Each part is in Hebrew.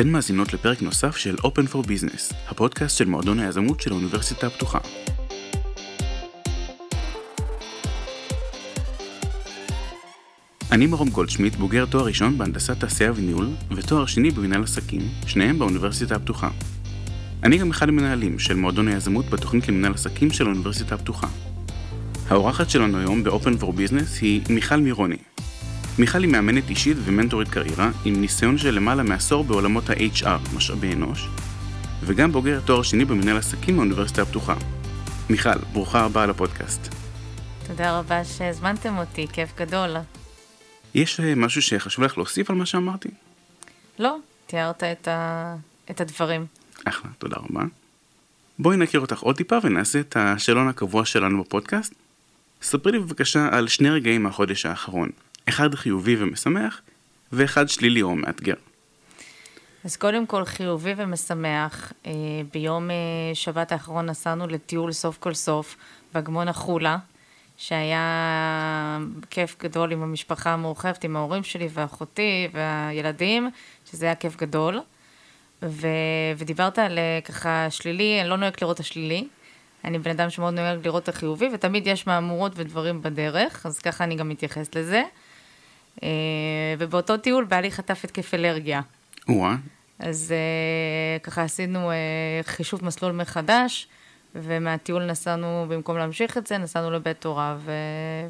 אתן מאזינות לפרק נוסף של Open for Business, הפודקאסט של מועדון היזמות של האוניברסיטה הפתוחה. אני מרום גולדשמיט, בוגר תואר ראשון בהנדסת תעשייה וניהול, ותואר שני במנהל עסקים, שניהם באוניברסיטה הפתוחה. אני גם אחד המנהלים של מועדון היזמות בתוכנית למנהל עסקים של האוניברסיטה הפתוחה. האורחת שלנו היום ב-Open for Business היא מיכל מירוני, מיכל היא מאמנת אישית ומנטורית קריירה, עם ניסיון של למעלה מעשור בעולמות ה-HR, משאבי אנוש, וגם בוגר תואר שני במנהל עסקים באוניברסיטה הפתוחה. מיכל, ברוכה הבאה לפודקאסט. תודה רבה שהזמנתם אותי, כיף גדול. יש אה, משהו שחשוב לך להוסיף על מה שאמרתי? לא, תיארת את, ה... את הדברים. אחלה, תודה רבה. בואי נכיר אותך עוד טיפה ונעשה את השאלון הקבוע שלנו בפודקאסט. ספרי לי בבקשה על שני רגעים מהחודש האחרון. אחד חיובי ומשמח, ואחד שלילי או מאתגר. אז קודם כל חיובי ומשמח, אה, ביום אה, שבת האחרון נסענו לטיול סוף כל סוף באגמון החולה, שהיה כיף גדול עם המשפחה המורחבת, עם ההורים שלי ואחותי והילדים, שזה היה כיף גדול. ו... ודיברת על אה, ככה שלילי, אני לא נוהגת לראות את השלילי. אני בן אדם שמאוד נוהג לראות את החיובי, ותמיד יש מהמורות ודברים בדרך, אז ככה אני גם מתייחסת לזה. אה, ובאותו טיול בעלי חטף התקף אלרגיה. וואה. אז אה, ככה עשינו אה, חישוב מסלול מחדש, ומהטיול נסענו, במקום להמשיך את זה, נסענו לבית הוריו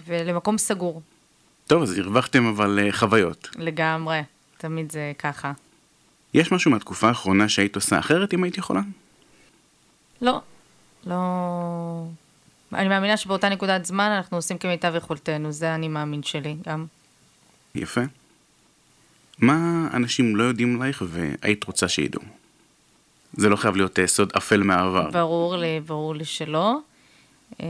ולמקום סגור. טוב, אז הרווחתם אבל חוויות. לגמרי, תמיד זה ככה. יש משהו מהתקופה האחרונה שהיית עושה אחרת אם היית יכולה? לא, לא... אני מאמינה שבאותה נקודת זמן אנחנו עושים כמיטב יכולתנו, זה אני מאמין שלי גם. יפה. מה אנשים לא יודעים עלייך והיית רוצה שידעו? זה לא חייב להיות אה, סוד אפל מהעבר. ברור לי, ברור לי שלא. אמ,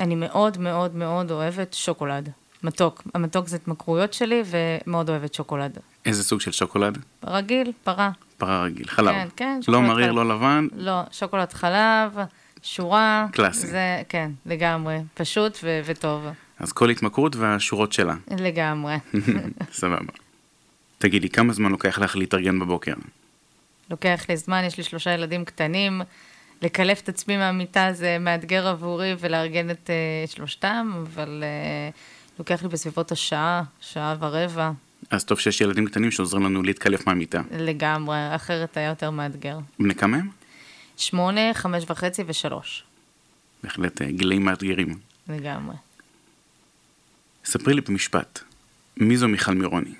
אני מאוד מאוד מאוד אוהבת שוקולד. מתוק. המתוק זה התמכרויות שלי, ומאוד אוהבת שוקולד. איזה סוג של שוקולד? רגיל, פרה. פרה רגיל, חלב. כן, כן. לא לא מריר, חלב. לא לבן? לא, שוקולד חלב, שורה. קלאסי. זה, כן, לגמרי. פשוט ו- וטוב. אז כל התמכרות והשורות שלה. לגמרי. סבבה. תגידי, כמה זמן לוקח לך להתארגן בבוקר? לוקח לי זמן, יש לי שלושה ילדים קטנים. לקלף את עצמי מהמיטה זה מאתגר עבורי ולארגן את uh, שלושתם, אבל uh, לוקח לי בסביבות השעה, שעה ורבע. אז טוב שיש ילדים קטנים שעוזרים לנו להתקלף מהמיטה. לגמרי, אחרת היה יותר מאתגר. בני כמה הם? שמונה, חמש וחצי ושלוש. בהחלט אה, גילאים מאתגרים. לגמרי. ספרי לי במשפט, מי זו מיכל מירוני?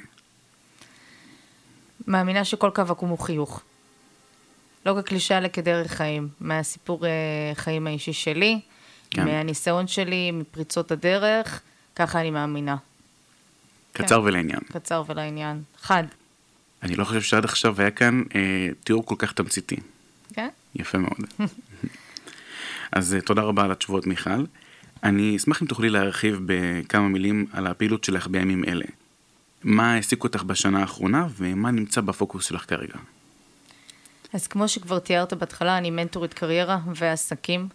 מאמינה שכל קו עקום הוא חיוך. לא כקלישה אלא כדרך חיים. מהסיפור אה, חיים האישי שלי, כן. מהניסיון שלי, מפריצות הדרך, ככה אני מאמינה. קצר כן. ולעניין. קצר ולעניין. חד. אני לא חושב שעד עכשיו היה כאן אה, תיאור כל כך תמציתי. כן? יפה מאוד. אז אה, תודה רבה על התשובות, מיכל. אני אשמח אם תוכלי להרחיב בכמה מילים על הפעילות שלך בימים אלה. מה העסיק אותך בשנה האחרונה ומה נמצא בפוקוס שלך כרגע? אז כמו שכבר תיארת בהתחלה, אני מנטורית קריירה ועסקים.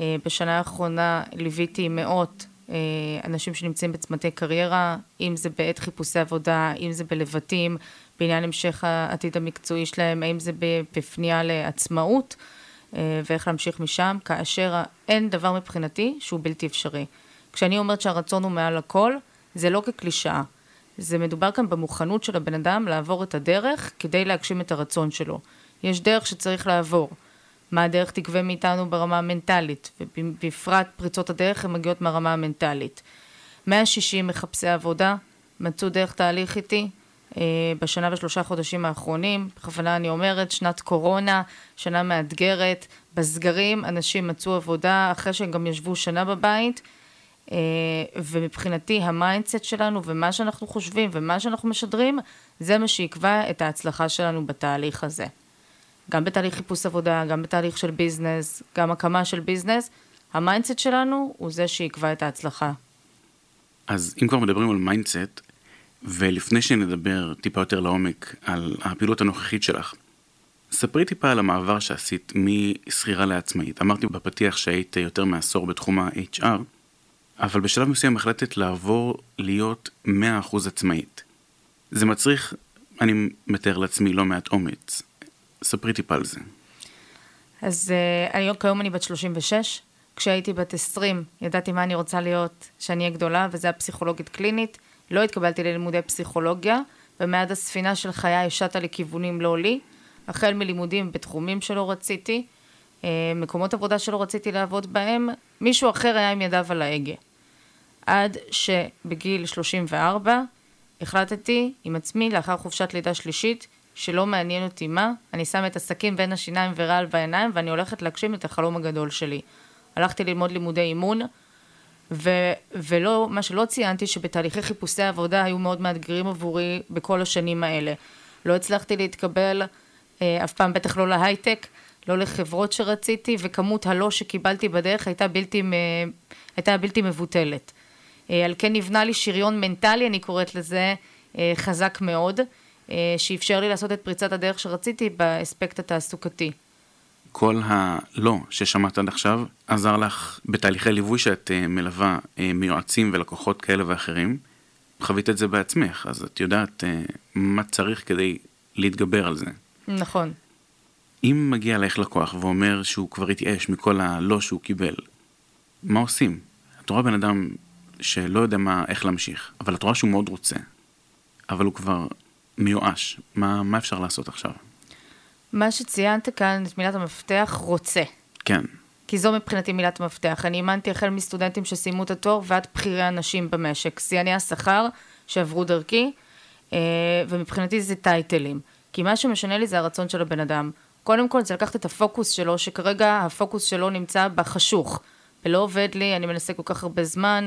אה, בשנה האחרונה ליוויתי מאות אה, אנשים שנמצאים בצמתי קריירה, אם זה בעת חיפושי עבודה, אם זה בלבטים, בעניין המשך העתיד המקצועי שלהם, האם זה בפנייה לעצמאות. אה, ואיך להמשיך משם, כאשר אין דבר מבחינתי שהוא בלתי אפשרי. כשאני אומרת שהרצון הוא מעל הכל, זה לא כקלישאה. זה מדובר כאן במוכנות של הבן אדם לעבור את הדרך כדי להגשים את הרצון שלו. יש דרך שצריך לעבור. מה הדרך תגבה מאיתנו ברמה המנטלית, ובפרט פריצות הדרך הן מגיעות מהרמה המנטלית. 160 מחפשי עבודה מצאו דרך תהליך איתי, בשנה ושלושה חודשים האחרונים, בכוונה אני אומרת, שנת קורונה, שנה מאתגרת, בסגרים אנשים מצאו עבודה אחרי שהם גם ישבו שנה בבית, אה, ומבחינתי ה mindset שלנו ומה שאנחנו חושבים ומה שאנחנו משדרים, זה מה שיקבע את ההצלחה שלנו בתהליך הזה. גם בתהליך חיפוש עבודה, גם בתהליך של business, גם הקמה של business, ה mindset שלנו הוא זה שיקבע את ההצלחה. אז אם כבר מדברים על mindset, ולפני שנדבר טיפה יותר לעומק על הפעילות הנוכחית שלך, ספרי טיפה על המעבר שעשית משכירה לעצמאית. אמרתי בפתיח שהיית יותר מעשור בתחום ה-HR, אבל בשלב מסוים החלטת לעבור להיות 100% עצמאית. זה מצריך, אני מתאר לעצמי לא מעט אומץ. ספרי טיפה על זה. אז uh, היום, כיום אני בת 36. כשהייתי בת 20, ידעתי מה אני רוצה להיות כשאני אהיה גדולה, וזה היה פסיכולוגית קלינית. לא התקבלתי ללימודי פסיכולוגיה, ומעד הספינה של חיי השטה לכיוונים לא לי. החל מלימודים בתחומים שלא רציתי, uh, מקומות עבודה שלא רציתי לעבוד בהם, מישהו אחר היה עם ידיו על ההגה. עד שבגיל 34 החלטתי עם עצמי, לאחר חופשת לידה שלישית, שלא מעניין אותי מה, אני שם את הסכין בין השיניים ורעל בעיניים ואני הולכת להגשים את החלום הגדול שלי. הלכתי ללמוד לימודי אימון, ו- ולא, מה שלא ציינתי, שבתהליכי חיפושי עבודה היו מאוד מאתגרים עבורי בכל השנים האלה. לא הצלחתי להתקבל, אה, אף פעם בטח לא להייטק, לא לחברות שרציתי, וכמות הלא שקיבלתי בדרך הייתה בלתי, הייתה בלתי מבוטלת. אה, על כן נבנה לי שריון מנטלי, אני קוראת לזה, אה, חזק מאוד, שאפשר לי לעשות את פריצת הדרך שרציתי באספקט התעסוקתי. כל הלא ששמעת עד עכשיו עזר לך בתהליכי ליווי שאת מלווה מיועצים ולקוחות כאלה ואחרים. חווית את זה בעצמך, אז את יודעת מה צריך כדי להתגבר על זה. נכון. אם מגיע אלייך לקוח ואומר שהוא כבר התייאש מכל הלא שהוא קיבל, מה עושים? את רואה בן אדם שלא יודע מה, איך להמשיך, אבל את רואה שהוא מאוד רוצה, אבל הוא כבר מיואש, מה, מה אפשר לעשות עכשיו? מה שציינת כאן, את מילת המפתח, רוצה. כן. כי זו מבחינתי מילת המפתח. אני אימנתי החל מסטודנטים שסיימו את התואר ועד בכירי אנשים במשק. שיאני השכר שעברו דרכי, אה, ומבחינתי זה טייטלים. כי מה שמשנה לי זה הרצון של הבן אדם. קודם כל זה לקחת את הפוקוס שלו, שכרגע הפוקוס שלו נמצא בחסך. ולא עובד לי, אני מנסה כל כך הרבה זמן,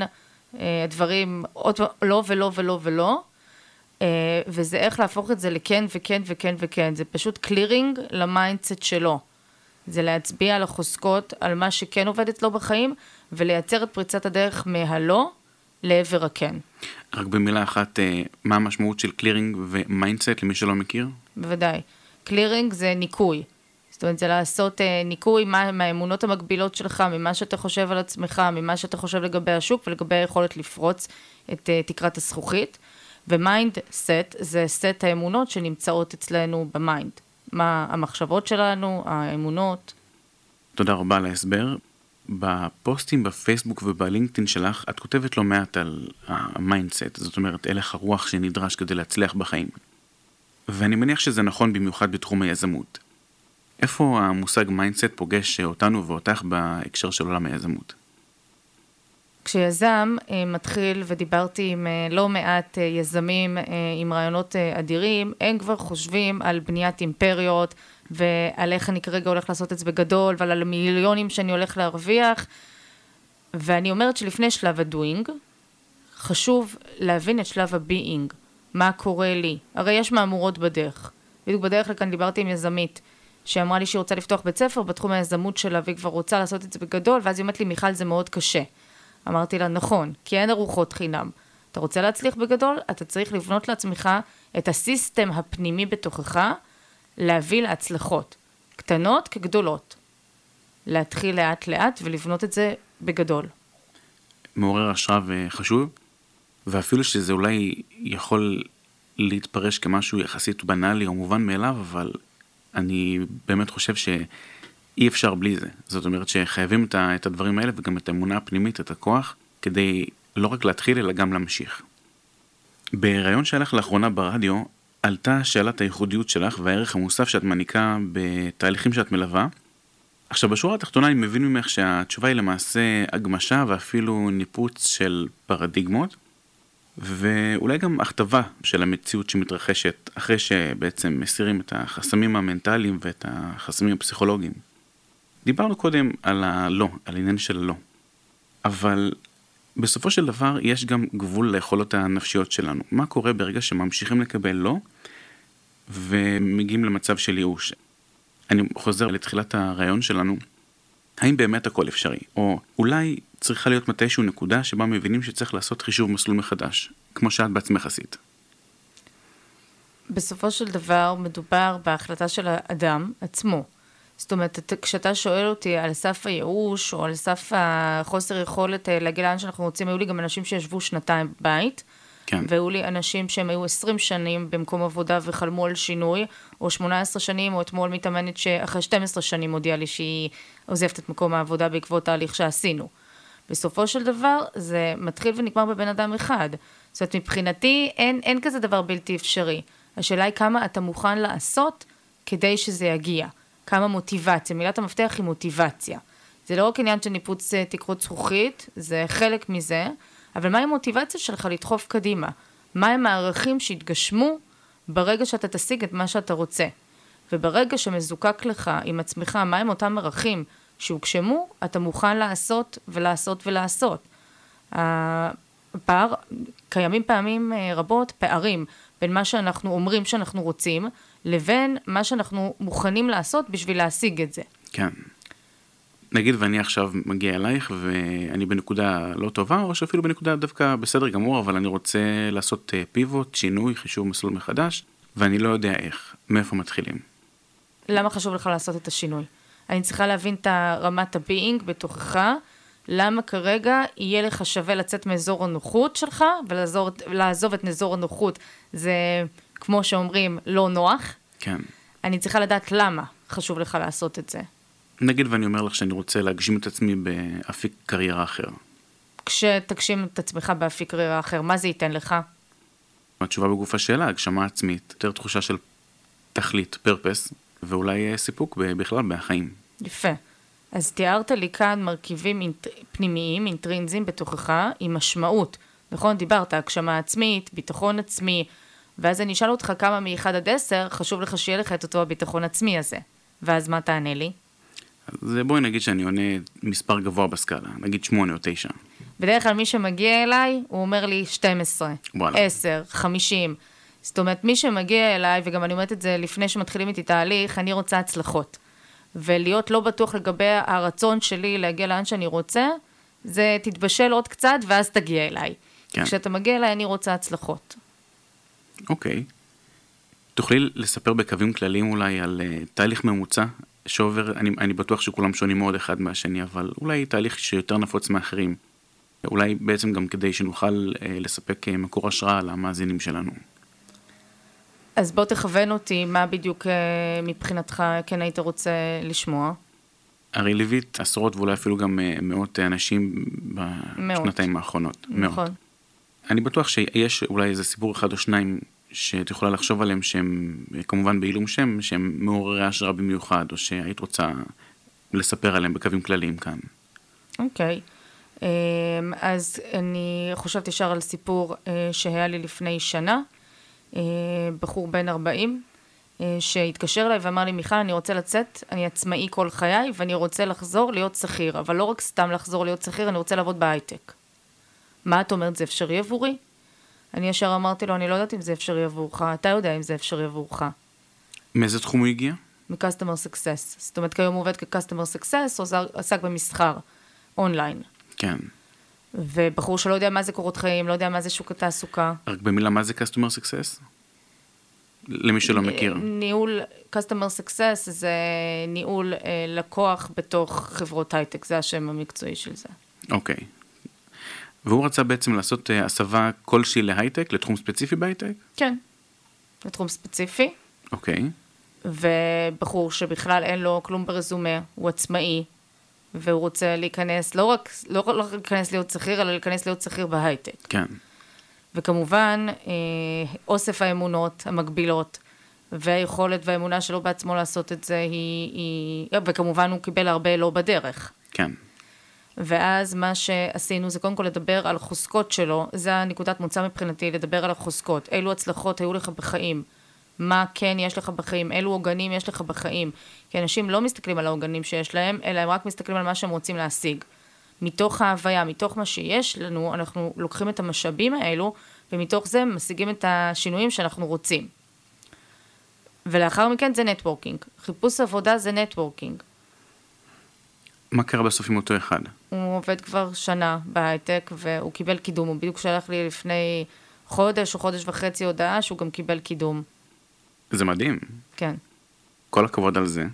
הדברים אה, עוד לא ולא ולא ולא, וזה איך להפוך את זה לכן וכן וכן וכן, זה פשוט clearing ל mindset שלו. זה להצביע על החוזקות, על מה שכן עובד אצלו בחיים, ולייצר את פריצת הדרך מהלא לעבר הכן. רק במילה אחת, אה, מה המשמעות של clearing ו mindset למי שלא מכיר? בוודאי. clearing זה ניקוי. זאת אומרת, זה לעשות אה, ניקוי מה, מהאמונות המגבילות שלך, ממה שאתה חושב על עצמך, ממה שאתה חושב לגבי השוק ולגבי היכולת לפרוץ את אה, תקרת הזכוכית. ו mindset זה סט האמונות שנמצאות אצלנו ב mind. מה המחשבות שלנו, האמונות. תודה רבה על ההסבר. בפוסטים בפייסבוק ובלינקדאין שלך, את כותבת לא מעט על ה mindset, זאת אומרת, הלך הרוח שנדרש כדי להצליח בחיים. ואני מניח שזה נכון במיוחד בתחום היזמות. איפה המושג mindset פוגש אותנו ואותך בהקשר של עולם היזמות? כשיזם אה, מתחיל, ודיברתי עם אה, לא מעט אה, יזמים עם רעיונות אדירים, הם כבר חושבים על בניית אימפריות ועל איך אני כרגע הולך לעשות את זה בגדול ועל המיליונים שאני הולך להרוויח. ואני אומרת שלפני שלב ה doing, חשוב להבין את שלב ה being, מה קורה לי. הרי יש מהמורות בדרך. בדיוק בדרך לכאן דיברתי עם יזמית. שאמרה לי שהיא רוצה לפתוח בית ספר בתחום היזמות שלה והיא כבר רוצה לעשות את זה בגדול, ואז היא אומרת לי, מיכל, זה מאוד קשה. אמרתי לה, נכון, כי אין ארוחות חינם. אתה רוצה להצליח בגדול, אתה צריך לבנות לעצמך את ה system הפנימי בתוכך, להביא להצלחות, קטנות כגדולות. להתחיל לאט לאט ולבנות את זה בגדול. מעורר השראה וחשוב, ואפילו שזה אולי יכול להתפרש כמשהו יחסית בנאלי או מובן מאליו, אבל אני באמת חושב שאי אפשר בלי זה. זאת אומרת שחייבים את הדברים האלה וגם את האמונה הפנימית, את הכוח, כדי לא רק להתחיל אלא גם להמשיך. בריאיון שהלך לאחרונה ברדיו, עלתה שאלת הייחודיות שלך והערך המוסף שאת מעניקה בתהליכים שאת מלווה. עכשיו בשורה התחתונה אני מבין ממך שהתשובה היא למעשה הגמשה ואפילו ניפוץ של פרדיגמות. ואולי גם הכתבה של המציאות שמתרחשת אחרי שבעצם מסירים את החסמים המנטליים ואת החסמים הפסיכולוגיים. דיברנו קודם על הלא, על העניין של הלא. אבל בסופו של דבר יש גם גבול ליכולות הנפשיות שלנו. מה קורה ברגע שממשיכים לקבל לא ומגיעים למצב של ייאוש? אני חוזר לתחילת הרעיון שלנו. האם באמת הכל אפשרי? או אולי צריכה להיות מתישהו נקודה שבה מבינים שצריך לעשות חישוב מסלול מחדש, כמו שאת בעצמך עשית. בסופו של דבר מדובר בהחלטה של האדם עצמו. זאת אומרת, כשאתה שואל אותי על סף הייאוש, או על סף החוסר יכולת אה, להגיע לאן שאנחנו רוצים, היו לי גם אנשים שישבו שנתיים בבית, כן. והיו לי אנשים שהם היו 20 שנים במקום עבודה וחלמו על שינוי, או 18 שנים, או אתמול מתאמנת שאחרי 12 שנים הודיעה לי שהיא עוזבת את מקום העבודה בעקבות תהליך שעשינו. בסופו של דבר, זה מתחיל ונגמר בבן אדם אחד. זאת אומרת, מבחינתי אין, אין כזה דבר בלתי אפשרי. השאלה היא כמה אתה מוכן לעשות כדי שזה יגיע. כמה מוטיבציה. מילת המפתח היא מוטיבציה. זה לא רק עניין של ניפוץ אה, תקרות זכוכית, זה חלק מזה, אבל מהי המוטיבציה שלך לדחוף קדימה? מהם הערכים שיתגשמו ברגע שאתה תשיג את מה שאתה רוצה? וברגע שמזוקק לך עם עצמך מהם אותם ערכים שהוגשמו, אתה מוכן לעשות ולעשות ולעשות. הפער, קיימים פעמים אה, רבות פערים בין מה שאנחנו אומרים שאנחנו רוצים, לבין מה שאנחנו מוכנים לעשות בשביל להשיג את זה. כן. נגיד ואני עכשיו מגיע אלייך ואני בנקודה לא טובה, או שאפילו בנקודה דווקא בסדר גמור, אבל אני רוצה לעשות pivot, אה, שינוי, חישוב מסלול מחדש, ואני לא יודע איך, מאיפה מתחילים. למה חשוב לך לעשות את השינוי? אני צריכה להבין את רמת ה being בתוכך, למה כרגע יהיה לך שווה לצאת מאזור הנוחות שלך, ולעזוב את אזור הנוחות זה, כמו שאומרים, לא נוח. כן. אני צריכה לדעת למה חשוב לך לעשות את זה. נגיד ואני אומר לך שאני רוצה להגשים את עצמי באפיק קריירה אחר. כשתגשים את עצמך באפיק קריירה אחר, מה זה ייתן לך? התשובה בגוף השאלה, הגשמה עצמית, יותר תחושה של תכלית, פרפס, ואולי אה, סיפוק בכלל מהחיים. יפה. אז תיארת לי כאן מרכיבים אינט... פנימיים, אינטרינזיים בתוכך, עם משמעות. נכון? דיברת, הגשמה עצמית, ביטחון עצמי, ואז אני אשאל אותך כמה מ-1 עד 10 חשוב לך שיהיה לך את אותו הביטחון עצמי הזה. ואז מה תענה לי? אז בואי נגיד שאני עונה מספר גבוה בסקאלה, נגיד 8 או 9. בדרך כלל מי שמגיע אליי, הוא אומר לי 12, וואלה. 10, 50. זאת אומרת, מי שמגיע אליי, וגם אני אומרת את זה לפני שמתחילים איתי תהליך, אני רוצה הצלחות. ולהיות לא בטוח לגבי הרצון שלי להגיע לאן שאני רוצה, זה תתבשל עוד קצת ואז תגיע אליי. כן. כשאתה מגיע אליי, אני רוצה הצלחות. אוקיי. תוכלי לספר בקווים כלליים אולי על uh, תהליך ממוצע שעובר, אני, אני בטוח שכולם שונים מאוד אחד מהשני, אבל אולי תהליך שיותר נפוץ מאחרים. אולי בעצם גם כדי שנוכל uh, לספק uh, מקור השראה למאזינים שלנו. אז בוא תכוון אותי, מה בדיוק אה, מבחינתך כן היית רוצה לשמוע? הרי ליווית עשרות ואולי אפילו גם אה, מאות אנשים בשנתיים מאות. האחרונות. נכון. מאות. אני בטוח שיש אולי איזה סיפור אחד או שניים שאת יכולה לחשוב עליהם שהם כמובן בעילום שם, שהם מעוררי השראה במיוחד, או שהיית רוצה לספר עליהם בקווים כלליים כאן. אוקיי. אמ, אז אני חושבת ישר על סיפור אה, שהיה לי לפני שנה. אה, בחור בן 40, אה, שהתקשר אליי ואמר לי, מיכל, אני רוצה לצאת, אני עצמאי כל חיי, ואני רוצה לחזור להיות שכיר, אבל לא רק סתם לחזור להיות שכיר, אני רוצה לעבוד בהייטק. מה את אומרת, זה אפשרי עבורי? אני ישר אמרתי לו, אני לא יודעת אם זה אפשרי עבורך, אתה יודע אם זה אפשרי עבורך. מאיזה תחום הוא הגיע? מ-customer success. זאת אומרת, כיום הוא עובד כ-customer success, עסק במסחר, אונליין. כן. ובחור שלא יודע מה זה קורות חיים, לא יודע מה זה שוק התעסוקה. רק במילה, מה זה customer success? למי שלא מכיר. ניהול, customer success זה ניהול אה, לקוח בתוך חברות הייטק, זה השם המקצועי של זה. אוקיי. והוא רצה בעצם לעשות אה, הסבה כלשהי להייטק, לתחום ספציפי בהייטק? כן, לתחום ספציפי. אוקיי. ובחור שבכלל אין לו כלום ברזומה, הוא עצמאי, והוא רוצה להיכנס, לא רק, לא, לא להיכנס להיות שכיר, אלא להיכנס להיות שכיר בהייטק. כן. וכמובן, אה, אוסף האמונות המקבילות, והיכולת והאמונה שלו בעצמו לעשות את זה היא, היא... וכמובן הוא קיבל הרבה לא בדרך. כן. ואז מה שעשינו זה קודם כל לדבר על חוזקות שלו, זה הנקודת מוצא מבחינתי, לדבר על החוזקות. אילו הצלחות היו לך בחיים, מה כן יש לך בחיים, אילו עוגנים יש לך בחיים. כי אנשים לא מסתכלים על העוגנים שיש להם, אלא הם רק מסתכלים על מה שהם רוצים להשיג. מתוך ההוויה, מתוך מה שיש לנו, אנחנו לוקחים את המשאבים האלו, ומתוך זה משיגים את השינויים שאנחנו רוצים. ולאחר מכן זה networking. חיפוש עבודה זה networking. מה קרה בסוף עם אותו אחד? הוא עובד כבר שנה בהייטק, והוא קיבל קידום. הוא בדיוק שלח לי לפני חודש או חודש וחצי הודעה שהוא גם קיבל קידום. זה מדהים. כן. כל הכבוד על זה.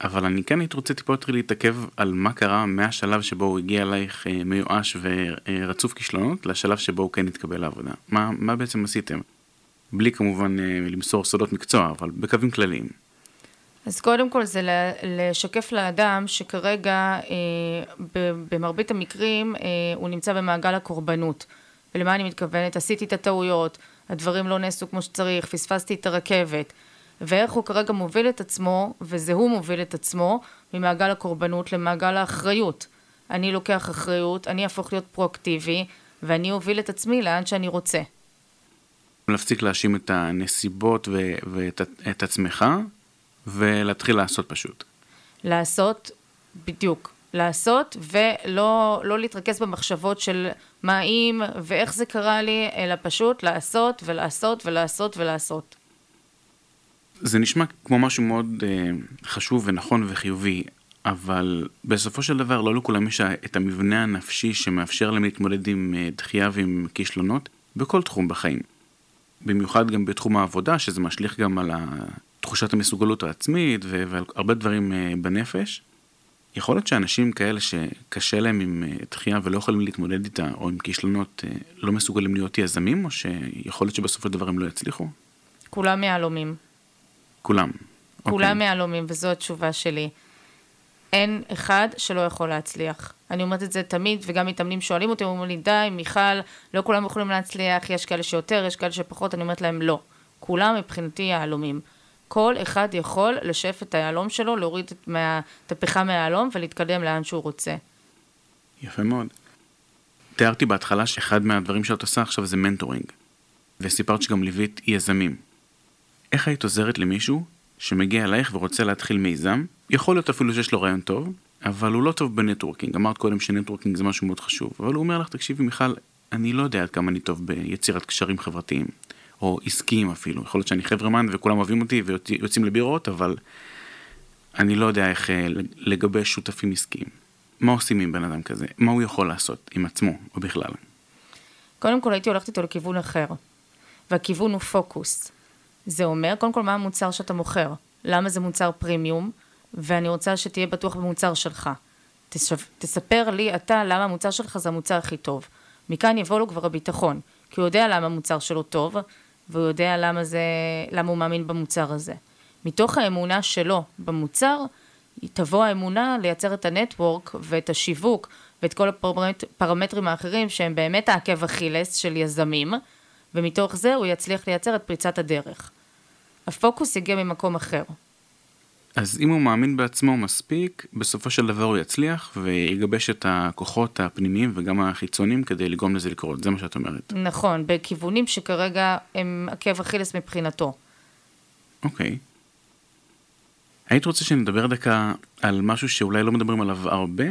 אבל אני כן הייתי רוצה טיפה יותר להתעכב על מה קרה מהשלב שבו הוא הגיע אלייך אה, מיואש ורצוף כישלונות, לשלב שבו הוא כן התקבל לעבודה. מה, מה בעצם עשיתם? בלי כמובן אה, למסור סודות מקצוע, אבל בקווים כלליים. אז קודם כל זה לשקף לאדם שכרגע אה, במרבית המקרים אה, הוא נמצא במעגל הקורבנות. ולמה אני מתכוונת? עשיתי את הטעויות, הדברים לא נעשו כמו שצריך, פספסתי את הרכבת. ואיך הוא כרגע מוביל את עצמו, וזה הוא מוביל את עצמו, ממעגל הקורבנות למעגל האחריות. אני לוקח אחריות, אני אהפוך להיות פרואקטיבי, ואני אוביל את עצמי לאן שאני רוצה. להפסיק להאשים את הנסיבות ו- ואת עצמך, ולהתחיל לעשות פשוט. לעשות, בדיוק. לעשות, ולא לא להתרכז במחשבות של מה אם ואיך זה קרה לי, אלא פשוט לעשות ולעשות ולעשות ולעשות. זה נשמע כמו משהו מאוד uh, חשוב ונכון וחיובי, אבל בסופו של דבר לא לכולם יש את המבנה הנפשי שמאפשר להם להתמודד עם uh, דחייה ועם כישלונות בכל תחום בחיים. במיוחד גם בתחום העבודה, שזה משליך גם על תחושת המסוגלות העצמית ועל הרבה דברים uh, בנפש. יכול להיות שאנשים כאלה שקשה להם עם דחייה ולא יכולים להתמודד איתה, או עם כישלונות, לא מסוגלים להיות יזמים, או שיכול להיות שבסופו של דבר הם לא יצליחו? כולם יהלומים. כולם. כולם okay. יהלומים, וזו התשובה שלי. אין אחד שלא יכול להצליח. אני אומרת את זה תמיד, וגם מתאמנים שואלים אותי, אומרים לי, די, מיכל, לא כולם יכולים להצליח, יש כאלה שיותר, יש כאלה שפחות, אני אומרת להם, לא. כולם מבחינתי יהלומים. כל אחד יכול לשף את היהלום שלו, להוריד את הפחם מהיהלום ולהתקדם לאן שהוא רוצה. יפה מאוד. תיארתי בהתחלה שאחד מהדברים שאת עושה עכשיו זה mentoring, וסיפרת שגם ליווית יזמים. איך היית עוזרת למישהו שמגיע אלייך ורוצה להתחיל מיזם? יכול להיות אפילו שיש לו רעיון טוב, אבל הוא לא טוב ב networking. אמרת קודם ש networking זה משהו מאוד חשוב, אבל הוא אומר לך, תקשיבי מיכל, אני לא יודע עד כמה אני טוב ביצירת קשרים חברתיים, או עסקיים אפילו. יכול להיות שאני חברמן וכולם אוהבים אותי ויוצאים לבירות, אבל אני לא יודע איך אה, לגבש שותפים עסקיים. מה עושים עם בן אדם כזה? מה הוא יכול לעשות עם עצמו, או בכלל? קודם כל הייתי הולכת איתו לכיוון אחר, והכיוון הוא פוקוס. זה אומר, קודם כל, מה המוצר שאתה מוכר? למה זה מוצר פרימיום? ואני רוצה שתהיה בטוח במוצר שלך. תספר לי אתה למה המוצר שלך זה המוצר הכי טוב. מכאן יבוא לו כבר הביטחון, כי הוא יודע למה המוצר שלו טוב, והוא יודע למה, זה, למה הוא מאמין במוצר הזה. מתוך האמונה שלו במוצר, תבוא האמונה לייצר את הנטוורק ואת השיווק ואת כל הפרמטרים האחרים שהם באמת העקב אכילס של יזמים, ומתוך זה הוא יצליח לייצר את פריצת הדרך. הפוקוס יגיע ממקום אחר. אז אם הוא מאמין בעצמו מספיק, בסופו של דבר הוא יצליח ויגבש את הכוחות הפנימיים וגם החיצוניים כדי לגרום לזה לקרות, זה מה שאת אומרת. נכון, בכיוונים שכרגע הם עקב אכילס מבחינתו. אוקיי. היית רוצה שנדבר דקה על משהו שאולי לא מדברים עליו הרבה,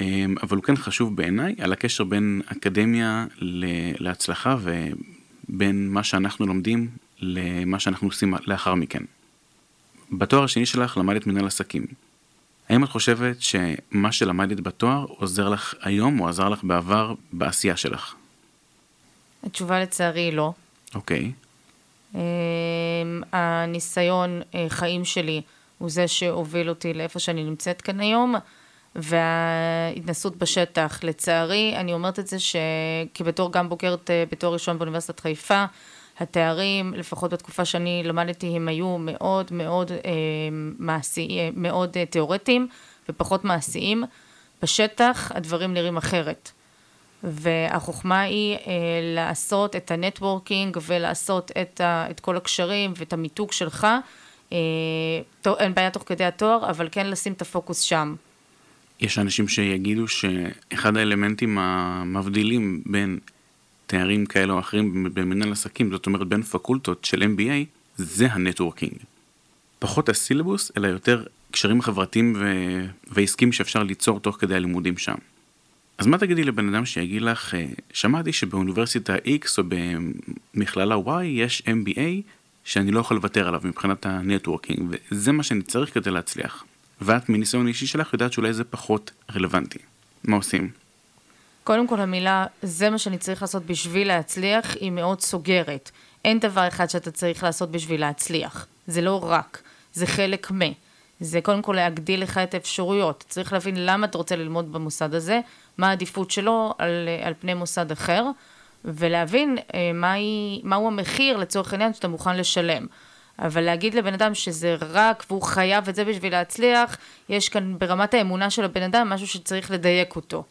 אמ, אבל הוא כן חשוב בעיניי, על הקשר בין אקדמיה להצלחה בין מה שאנחנו לומדים למה שאנחנו עושים לאחר מכן. בתואר השני שלך למדת מנהל עסקים. האם את חושבת שמה שלמדת בתואר עוזר לך היום או עזר לך בעבר בעשייה שלך? התשובה לצערי היא לא. אוקיי. Okay. הניסיון אה, חיים שלי הוא זה שהוביל אותי לאיפה שאני נמצאת כאן היום. וההתנסות בשטח. לצערי, אני אומרת את זה שכבתור גם בוגרת אה, בתואר ראשון באוניברסיטת חיפה, התארים, לפחות בתקופה שאני למדתי, הם היו מאוד מאוד אה, מעשי, אה, מאוד אה, תיאורטיים ופחות מעשיים. בשטח הדברים נראים אחרת. והחוכמה היא אה, לעשות את ה networking ולעשות את, ה, את כל הקשרים ואת המיתוג שלך. אה, אין בעיה תוך כדי התואר, אבל כן לשים את הפוקוס שם. יש אנשים שיגידו שאחד האלמנטים המבדילים בין תארים כאלה או אחרים במנהל עסקים, זאת אומרת בין פקולטות של MBA, זה ה networking. פחות הסילבוס, אלא יותר קשרים חברתיים ו... ועסקים שאפשר ליצור תוך כדי הלימודים שם. אז מה תגידי לבן אדם שיגיד לך, אה, שמעתי שבאוניברסיטה X או במכללה Y יש MBA שאני לא יכול לוותר עליו מבחינת ה networking, וזה מה שאני צריך כדי להצליח. ואת מניסיון אישי שלך יודעת שאולי זה פחות רלוונטי. מה עושים? קודם כל המילה, זה מה שאני צריך לעשות בשביל להצליח, היא מאוד סוגרת. אין דבר אחד שאתה צריך לעשות בשביל להצליח. זה לא רק, זה חלק מ. זה קודם כל להגדיל לך את האפשרויות. צריך להבין למה אתה רוצה ללמוד במוסד הזה, מה העדיפות שלו על, על פני מוסד אחר, ולהבין אה, מהי, מהו המחיר לצורך העניין שאתה מוכן לשלם. אבל להגיד לבן אדם שזה רק והוא חייב את זה בשביל להצליח, יש כאן ברמת האמונה של הבן אדם משהו שצריך לדייק אותו.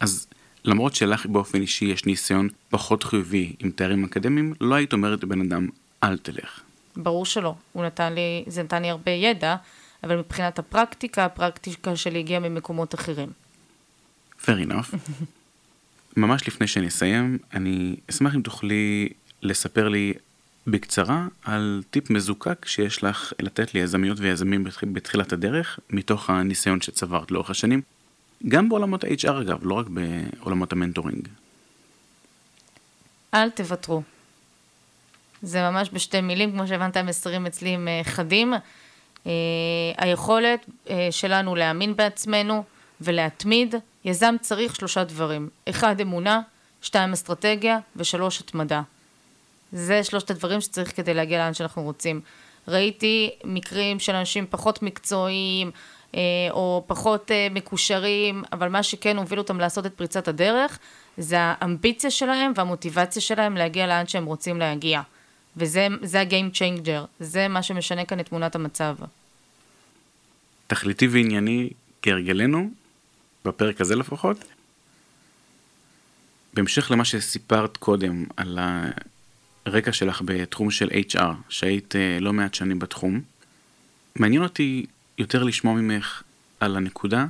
אז למרות שלך באופן אישי יש ניסיון פחות חיובי עם תארים אקדמיים, לא היית אומרת לבן אדם, אל תלך. ברור שלא. הוא נתן לי, זה נתן לי הרבה ידע, אבל מבחינת הפרקטיקה, הפרקטיקה שלי הגיעה ממקומות אחרים. Fair enough. ממש לפני שנסיים, אני אשמח אם תוכלי לספר לי בקצרה על טיפ מזוקק שיש לך לתת ליזמיות ויזמים בתחילת הדרך, מתוך הניסיון שצברת לאורך השנים, גם בעולמות ה-HR אגב, לא רק בעולמות המנטורינג. אל תוותרו. זה ממש בשתי מילים, כמו שהבנת, המסרים אצלי הם אה, חדים. אה, היכולת אה, שלנו להאמין בעצמנו ולהתמיד, יזם צריך שלושה דברים. אחד, אמונה, שתיים, אסטרטגיה, ושלוש, התמדה. זה שלושת הדברים שצריך כדי להגיע לאן שאנחנו רוצים. ראיתי מקרים של אנשים פחות מקצועיים, או פחות מקושרים, אבל מה שכן הוביל אותם לעשות את פריצת הדרך, זה האמביציה שלהם והמוטיבציה שלהם להגיע לאן שהם רוצים להגיע. וזה ה-game changer, זה מה שמשנה כאן את תמונת המצב. תכליתי וענייני כהרגלנו, בפרק הזה לפחות. בהמשך למה שסיפרת קודם על הרקע שלך בתחום של HR, שהיית אה, לא מעט שנים בתחום, מעניין אותי יותר לשמוע ממך על הנקודה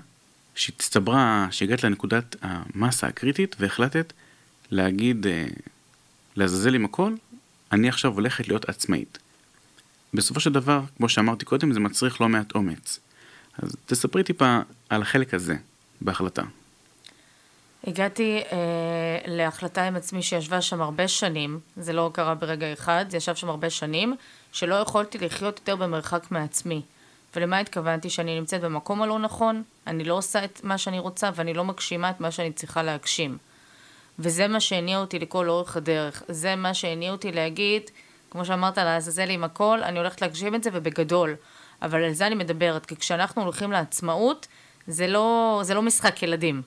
שהצטברה, שהגעת לנקודת המסה הקריטית והחלטת להגיד, אה, לעזאזל עם הכל אני עכשיו הולכת להיות עצמאית. בסופו של דבר, כמו שאמרתי קודם, זה מצריך לא מעט אומץ. אז תספרי טיפה על החלק הזה בהחלטה. הגעתי אה, להחלטה עם עצמי שישבה שם הרבה שנים, זה לא קרה ברגע אחד, זה ישב שם הרבה שנים, שלא יכולתי לחיות יותר במרחק מעצמי. ולמה התכוונתי? שאני נמצאת במקום הלא נכון, אני לא עושה את מה שאני רוצה ואני לא מגשימה את מה שאני צריכה להגשים. וזה מה שהניע אותי לכל אורך הדרך. זה מה שהניע אותי להגיד, כמו שאמרת, לעזאזל עם הכל, אני הולכת להגשים את זה ובגדול. אבל על זה אני מדברת, כי כשאנחנו הולכים לעצמאות, זה לא, זה לא משחק ילדים.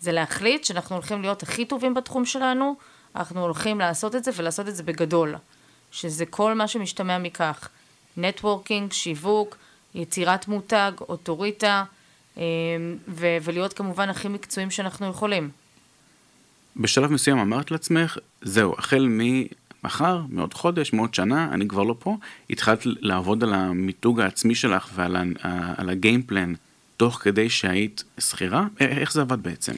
זה להחליט שאנחנו הולכים להיות הכי טובים בתחום שלנו, אנחנו הולכים לעשות את זה ולעשות את זה בגדול. שזה כל מה שמשתמע מכך. נטוורקינג, שיווק, יצירת מותג, אוטוריטה, אה, ו- ולהיות כמובן הכי מקצועיים שאנחנו יכולים. בשלב מסוים אמרת לעצמך, זהו, החל ממחר, מעוד חודש, מעוד שנה, אני כבר לא פה, התחלת לעבוד על המיתוג העצמי שלך ועל הגיימפלן, תוך כדי שהיית שכירה? איך זה עבד בעצם?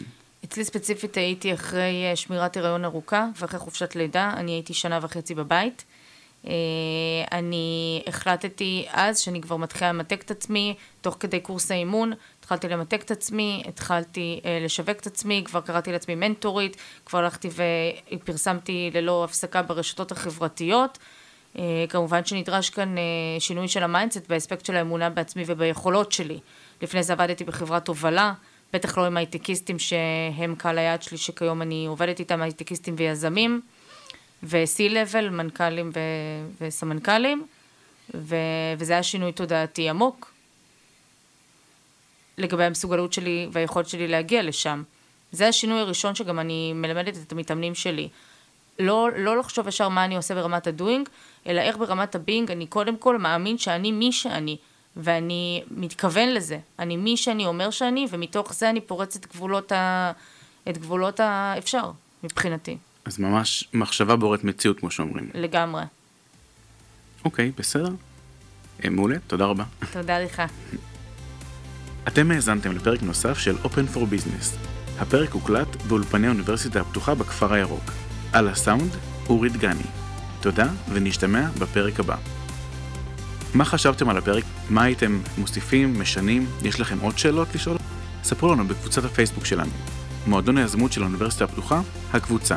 אצלי ספציפית הייתי אחרי אה, שמירת הריון ארוכה ואחרי חופשת לידה, אני הייתי שנה וחצי בבית. אה, אני החלטתי אז שאני כבר מתחילה למתק את עצמי תוך כדי קורס האימון, התחלתי למתק את עצמי, התחלתי אה, לשווק את עצמי, כבר קראתי לעצמי מנטורית, כבר הלכתי ופרסמתי ללא הפסקה ברשתות החברתיות. אה, כמובן שנדרש כאן שינוי של ה mindset באספקט של האמונה בעצמי וביכולות שלי. לפני זה עבדתי בחברת הובלה, בטח לא עם הייטקיסטים שהם קהל היעד שלי, שכיום אני עובדת איתם, הייטקיסטים ויזמים, ו-C-Level, מנכ"לים ו- וסמנכ"לים, ו- וזה היה שינוי תודעתי עמוק. לגבי המסוגלות שלי והיכולת שלי להגיע לשם. זה השינוי הראשון שגם אני מלמדת את המתאמנים שלי. לא, לא לחשוב ישר מה אני עושה ברמת הדוינג, אלא איך ברמת הבינג אני קודם כל מאמין שאני מי שאני, ואני מתכוון לזה. אני מי שאני אומר שאני, ומתוך זה אני פורץ את גבולות, ה... את גבולות האפשר, מבחינתי. אז ממש מחשבה בוראת מציאות, כמו שאומרים. לגמרי. אוקיי, בסדר. אה, מעולה, תודה רבה. תודה לך. אתם האזנתם לפרק נוסף של Open for Business. הפרק הוקלט באולפני האוניברסיטה הפתוחה בכפר הירוק. על הסאונד, אורי דגני. תודה, ונשתמע בפרק הבא. מה חשבתם על הפרק? מה הייתם מוסיפים, משנים? יש לכם עוד שאלות לשאול? ספרו לנו בקבוצת הפייסבוק שלנו. מועדון היזמות של האוניברסיטה הפתוחה, הקבוצה.